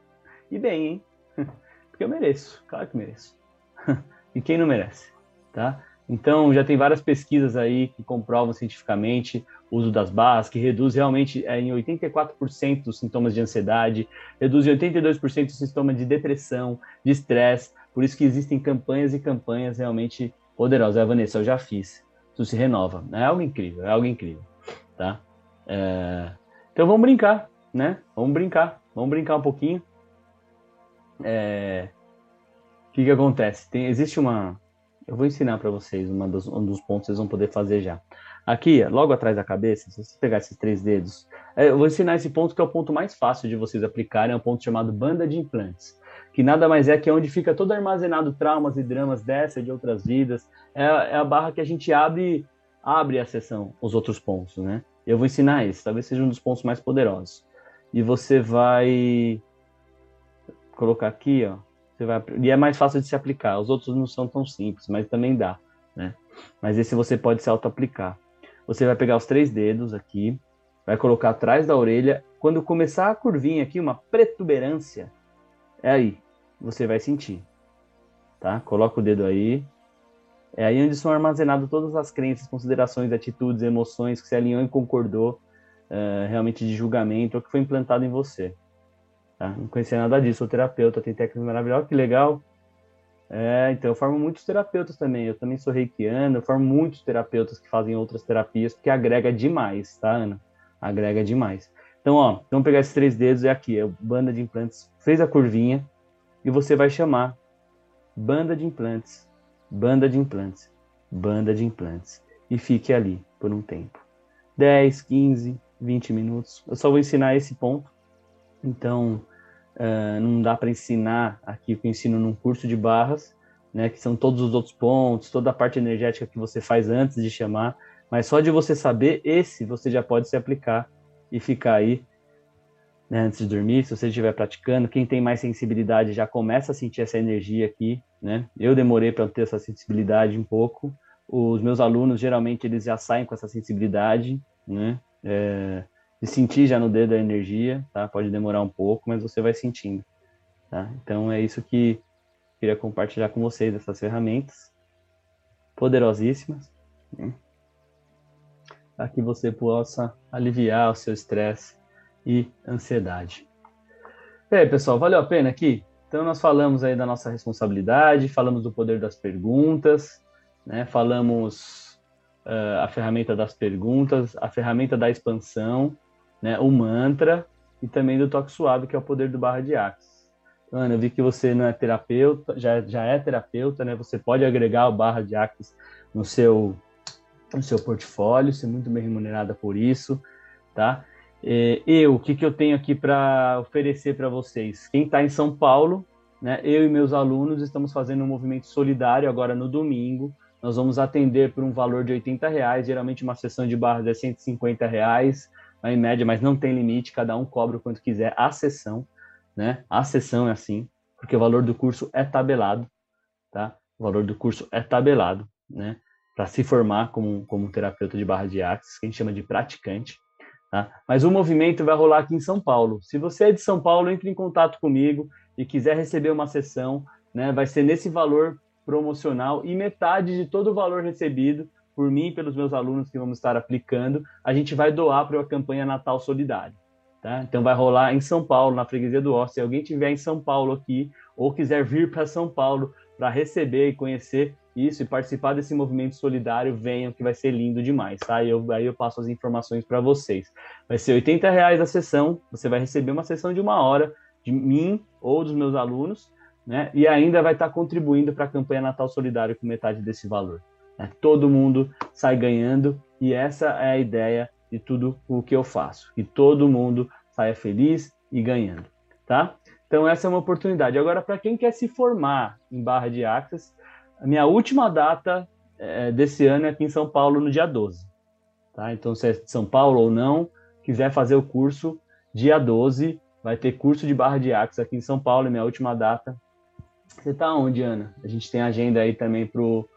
E bem, hein? [LAUGHS] Porque eu mereço, claro que mereço. E quem não merece, tá? Então, já tem várias pesquisas aí que comprovam cientificamente o uso das barras, que reduz realmente é, em 84% os sintomas de ansiedade, reduz em 82% os sintomas de depressão, de estresse. Por isso que existem campanhas e campanhas realmente poderosas. A Vanessa, eu já fiz. Isso se renova. É algo incrível, é algo incrível, tá? É... Então, vamos brincar, né? Vamos brincar. Vamos brincar um pouquinho. É... O que que acontece? Tem, existe uma eu vou ensinar para vocês uma dos, um dos pontos que vocês vão poder fazer já. Aqui, logo atrás da cabeça, se você pegar esses três dedos, é, eu vou ensinar esse ponto que é o ponto mais fácil de vocês aplicarem, é um ponto chamado banda de implantes, que nada mais é que é onde fica todo armazenado traumas e dramas dessa e de outras vidas. É, é a barra que a gente abre, abre a sessão, os outros pontos, né? Eu vou ensinar esse, talvez seja um dos pontos mais poderosos. E você vai colocar aqui, ó, você vai, e é mais fácil de se aplicar. Os outros não são tão simples, mas também dá, né? Mas esse você pode se auto-aplicar. Você vai pegar os três dedos aqui, vai colocar atrás da orelha. Quando começar a curvinha aqui, uma protuberância, é aí, você vai sentir, tá? Coloca o dedo aí. É aí onde são armazenadas todas as crenças, considerações, atitudes, emoções que se alinhou e concordou uh, realmente de julgamento ou que foi implantado em você. Tá? Não conhecia nada disso, sou terapeuta, tem técnicas maravilhosas, que legal. É, então eu formo muitos terapeutas também. Eu também sou reikiano, eu formo muitos terapeutas que fazem outras terapias, porque agrega demais, tá, Ana? Agrega demais. Então, ó, vamos pegar esses três dedos, é aqui, é banda de implantes. Fez a curvinha e você vai chamar banda de implantes, banda de implantes, banda de implantes. E fique ali por um tempo. 10, 15, 20 minutos. Eu só vou ensinar esse ponto. Então, Uh, não dá para ensinar aqui o que eu ensino num curso de barras, né, que são todos os outros pontos, toda a parte energética que você faz antes de chamar, mas só de você saber esse, você já pode se aplicar e ficar aí né, antes de dormir, se você estiver praticando. Quem tem mais sensibilidade já começa a sentir essa energia aqui, né? Eu demorei para ter essa sensibilidade um pouco. Os meus alunos geralmente eles já saem com essa sensibilidade, né? É, de sentir já no dedo a energia, tá? Pode demorar um pouco, mas você vai sentindo, tá? Então é isso que queria compartilhar com vocês essas ferramentas poderosíssimas, né? para que você possa aliviar o seu estresse e ansiedade. E aí, pessoal, valeu a pena aqui? Então nós falamos aí da nossa responsabilidade, falamos do poder das perguntas, né? Falamos uh, a ferramenta das perguntas, a ferramenta da expansão, né, o mantra e também do toque suave, que é o poder do barra de axis. Ana, eu vi que você não é terapeuta, já, já é terapeuta, né? Você pode agregar o barra de axis no seu, no seu portfólio, ser muito bem remunerada por isso, tá? Eu, o que, que eu tenho aqui para oferecer para vocês? Quem está em São Paulo, né? Eu e meus alunos estamos fazendo um movimento solidário agora no domingo. Nós vamos atender por um valor de 80 reais. Geralmente uma sessão de barras é 150 reais em média, mas não tem limite, cada um cobra o quanto quiser a sessão, né? A sessão é assim, porque o valor do curso é tabelado, tá? O valor do curso é tabelado, né? Para se formar como, como terapeuta de barra de axis, que a gente chama de praticante, tá? Mas o movimento vai rolar aqui em São Paulo. Se você é de São Paulo, entre em contato comigo e quiser receber uma sessão, né? Vai ser nesse valor promocional e metade de todo o valor recebido por mim e pelos meus alunos que vamos estar aplicando, a gente vai doar para a campanha Natal Solidário. Tá? Então vai rolar em São Paulo, na freguesia do Osso. Se alguém tiver em São Paulo aqui ou quiser vir para São Paulo para receber e conhecer isso e participar desse movimento solidário, venham que vai ser lindo demais, tá? Eu, aí eu passo as informações para vocês. Vai ser 80 reais a sessão, você vai receber uma sessão de uma hora de mim ou dos meus alunos, né? E ainda vai estar contribuindo para a campanha Natal Solidário com metade desse valor. Né? Todo mundo sai ganhando e essa é a ideia de tudo o que eu faço, que todo mundo saia feliz e ganhando, tá? Então essa é uma oportunidade. Agora para quem quer se formar em Barra de Access, a minha última data é, desse ano é aqui em São Paulo no dia 12, tá? Então se é de São Paulo ou não, quiser fazer o curso dia 12, vai ter curso de Barra de Access aqui em São Paulo, é minha última data. Você tá onde, Ana? A gente tem agenda aí também pro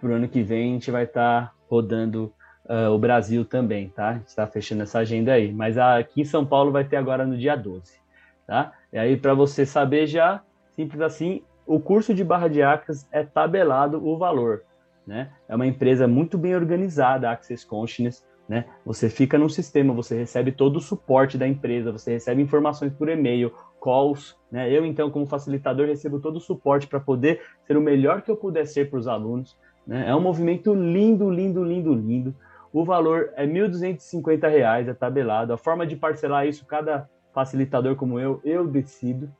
pro ano que vem, a gente vai estar tá rodando uh, o Brasil também, tá? A gente está fechando essa agenda aí. Mas aqui em São Paulo vai ter agora no dia 12, tá? E aí, para você saber já, simples assim, o curso de barra de Access é tabelado o valor, né? É uma empresa muito bem organizada, a Access Consciousness, né? Você fica no sistema, você recebe todo o suporte da empresa, você recebe informações por e-mail, calls, né? Eu então como facilitador recebo todo o suporte para poder ser o melhor que eu puder ser para os alunos, né? É um movimento lindo, lindo, lindo, lindo. O valor é R$ 1.250, é tabelado. A forma de parcelar isso, cada facilitador como eu, eu decido,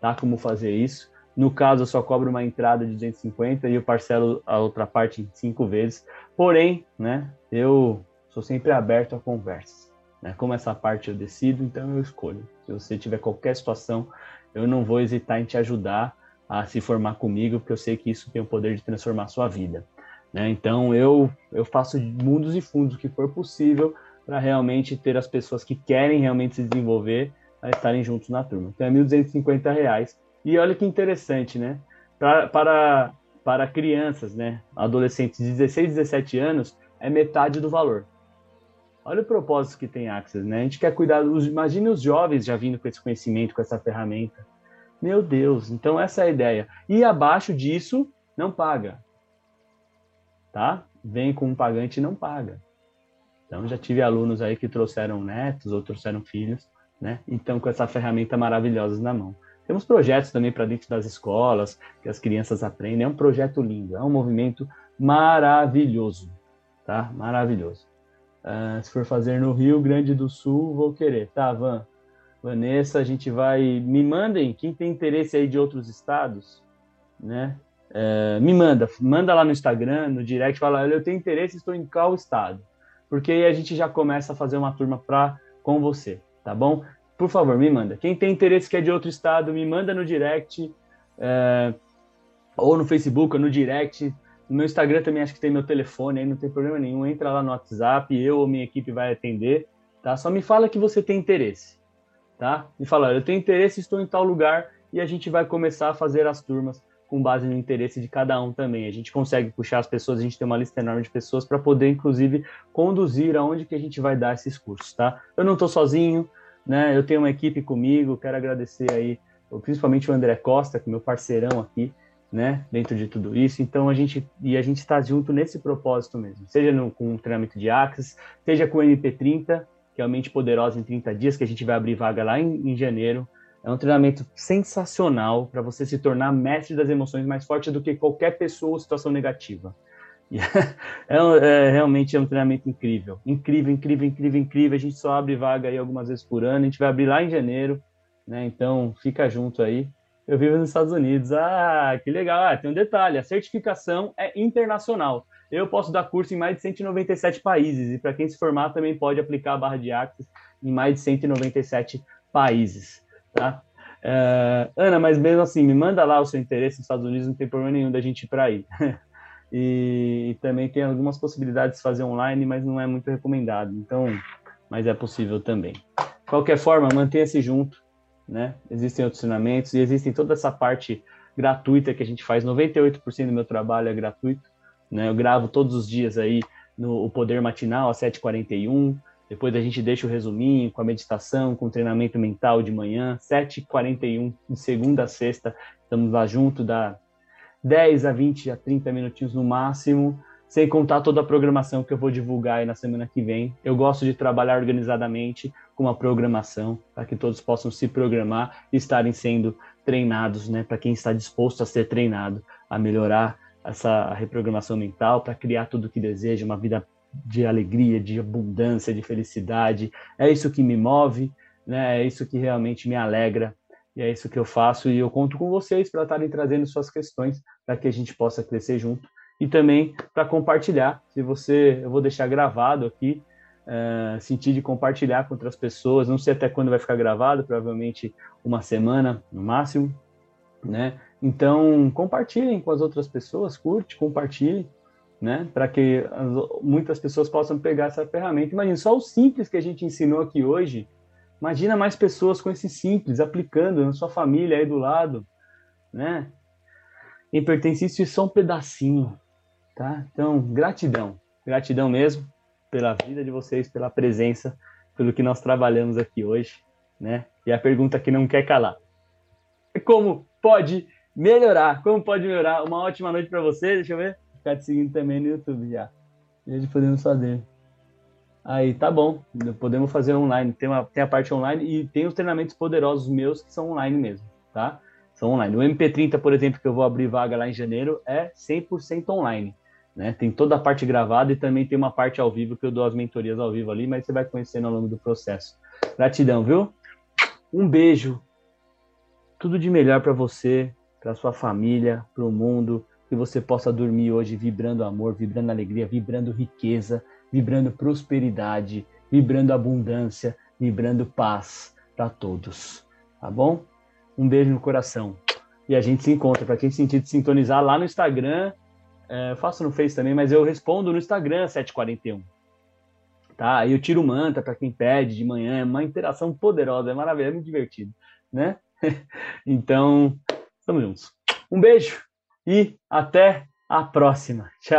tá? Como fazer isso. No caso, eu só cobro uma entrada de 250 e eu parcelo a outra parte em cinco vezes. Porém, né, eu sou sempre aberto a conversas. Né? Como essa parte eu decido, então eu escolho. Se você tiver qualquer situação, eu não vou hesitar em te ajudar a se formar comigo, porque eu sei que isso tem o poder de transformar a sua vida. Né? Então eu, eu faço mundos e fundos o que for possível para realmente ter as pessoas que querem realmente se desenvolver a estarem juntos na turma. Então é R$ 1.250. E olha que interessante, né? Pra, para, para crianças, né? Adolescentes de 16, 17 anos, é metade do valor. Olha o propósito que tem Access, né? A gente quer cuidar. Os, imagine os jovens já vindo com esse conhecimento, com essa ferramenta. Meu Deus, então essa é a ideia. E abaixo disso, não paga tá? Vem com um pagante e não paga. Então, já tive alunos aí que trouxeram netos ou trouxeram filhos, né? Então, com essa ferramenta maravilhosa na mão. Temos projetos também para dentro das escolas, que as crianças aprendem. É um projeto lindo, é um movimento maravilhoso, tá? Maravilhoso. Uh, se for fazer no Rio Grande do Sul, vou querer, tá, Van? Vanessa, a gente vai. Me mandem quem tem interesse aí de outros estados, né? é, me manda, manda lá no Instagram, no direct, fala, eu tenho interesse, estou em qual estado, porque aí a gente já começa a fazer uma turma pra, com você, tá bom? Por favor, me manda. Quem tem interesse que é de outro estado, me manda no direct, é, ou no Facebook, ou no direct. No meu Instagram também acho que tem meu telefone, aí não tem problema nenhum. Entra lá no WhatsApp, eu ou minha equipe vai atender, tá? Só me fala que você tem interesse, tá? Me fala, eu tenho interesse, estou em tal lugar, e a gente vai começar a fazer as turmas com base no interesse de cada um também. A gente consegue puxar as pessoas, a gente tem uma lista enorme de pessoas para poder, inclusive, conduzir aonde que a gente vai dar esses cursos, tá? Eu não estou sozinho, né? Eu tenho uma equipe comigo, quero agradecer aí, principalmente o André Costa, que é meu parceirão aqui, né? Dentro de tudo isso. Então a gente e a gente está junto nesse propósito mesmo, seja no, com o treinamento de Axis, seja com o MP30, que é a mente poderosa em 30 dias, que a gente vai abrir vaga lá em, em janeiro é um treinamento sensacional para você se tornar mestre das emoções mais forte do que qualquer pessoa ou situação negativa. [LAUGHS] É, é, realmente é um treinamento incrível. Incrível, incrível, incrível, incrível. A gente só abre vaga aí algumas vezes por ano. A gente vai abrir lá em janeiro, né? Então fica junto aí. Eu vivo nos Estados Unidos. Ah, que legal. Ah, tem um detalhe: a certificação é internacional. Eu posso dar curso em mais de 197 países. E para quem se formar, também pode aplicar a barra de Access em mais de 197 países tá? É, Ana, mas mesmo assim, me manda lá o seu interesse nos Estados Unidos, não tem problema nenhum da gente ir para aí. [LAUGHS] e, também tem algumas possibilidades de fazer online, mas não é muito recomendado. Então, mas é possível também. De qualquer forma, mantenha-se junto, né? Existem outros treinamentos e existem toda essa parte gratuita que a gente faz. 98% do meu trabalho é gratuito, né? Eu gravo todos os dias aí no o Poder Matinal às 7h41. Depois a gente deixa o resuminho com a meditação, com o treinamento mental de manhã, 7h41, de segunda a sexta. Estamos lá junto, dá 10 a 20 a 30 minutinhos no máximo. sem contar toda a programação que eu vou divulgar aí na semana que vem. Eu gosto de trabalhar organizadamente com uma programação, para que todos possam se programar e estarem sendo treinados, né? Para quem está disposto a ser treinado, a melhorar essa reprogramação mental, para criar tudo o que deseja, uma vida de alegria, de abundância, de felicidade. É isso que me move, né? É isso que realmente me alegra. E é isso que eu faço e eu conto com vocês para estarem trazendo suas questões para que a gente possa crescer junto e também para compartilhar. Se você, eu vou deixar gravado aqui, uh, sentir de compartilhar com outras pessoas. Não sei até quando vai ficar gravado, provavelmente uma semana no máximo, né? Então compartilhem com as outras pessoas, curte, compartilhe, né? Para que as, muitas pessoas possam pegar essa ferramenta. Imagina só o simples que a gente ensinou aqui hoje. Imagina mais pessoas com esse simples aplicando na sua família aí do lado, né? Em pertencência isso é só um pedacinho, Tá? Então, gratidão, gratidão mesmo pela vida de vocês, pela presença, pelo que nós trabalhamos aqui hoje, né? E a pergunta que não quer calar. Como pode melhorar? Como pode melhorar? Uma ótima noite para você, deixa eu ver. Ficar te seguindo também no YouTube já. E podemos fazer. Aí, tá bom. Podemos fazer online. Tem, uma, tem a parte online e tem os treinamentos poderosos meus que são online mesmo, tá? São online. O MP30, por exemplo, que eu vou abrir vaga lá em janeiro, é 100% online. Né? Tem toda a parte gravada e também tem uma parte ao vivo que eu dou as mentorias ao vivo ali, mas você vai conhecendo ao longo do processo. Gratidão, viu? Um beijo. Tudo de melhor para você, para sua família, para o mundo, que você possa dormir hoje vibrando amor, vibrando alegria, vibrando riqueza, vibrando prosperidade, vibrando abundância, vibrando paz para todos. Tá bom? Um beijo no coração. E a gente se encontra. Para quem sentir de sintonizar lá no Instagram, é, faço no Face também, mas eu respondo no Instagram 741. Tá? Eu tiro manta para quem pede de manhã, é uma interação poderosa, é maravilhoso, é muito divertido, né? [LAUGHS] então, estamos juntos. Um beijo e até a próxima. Tchau.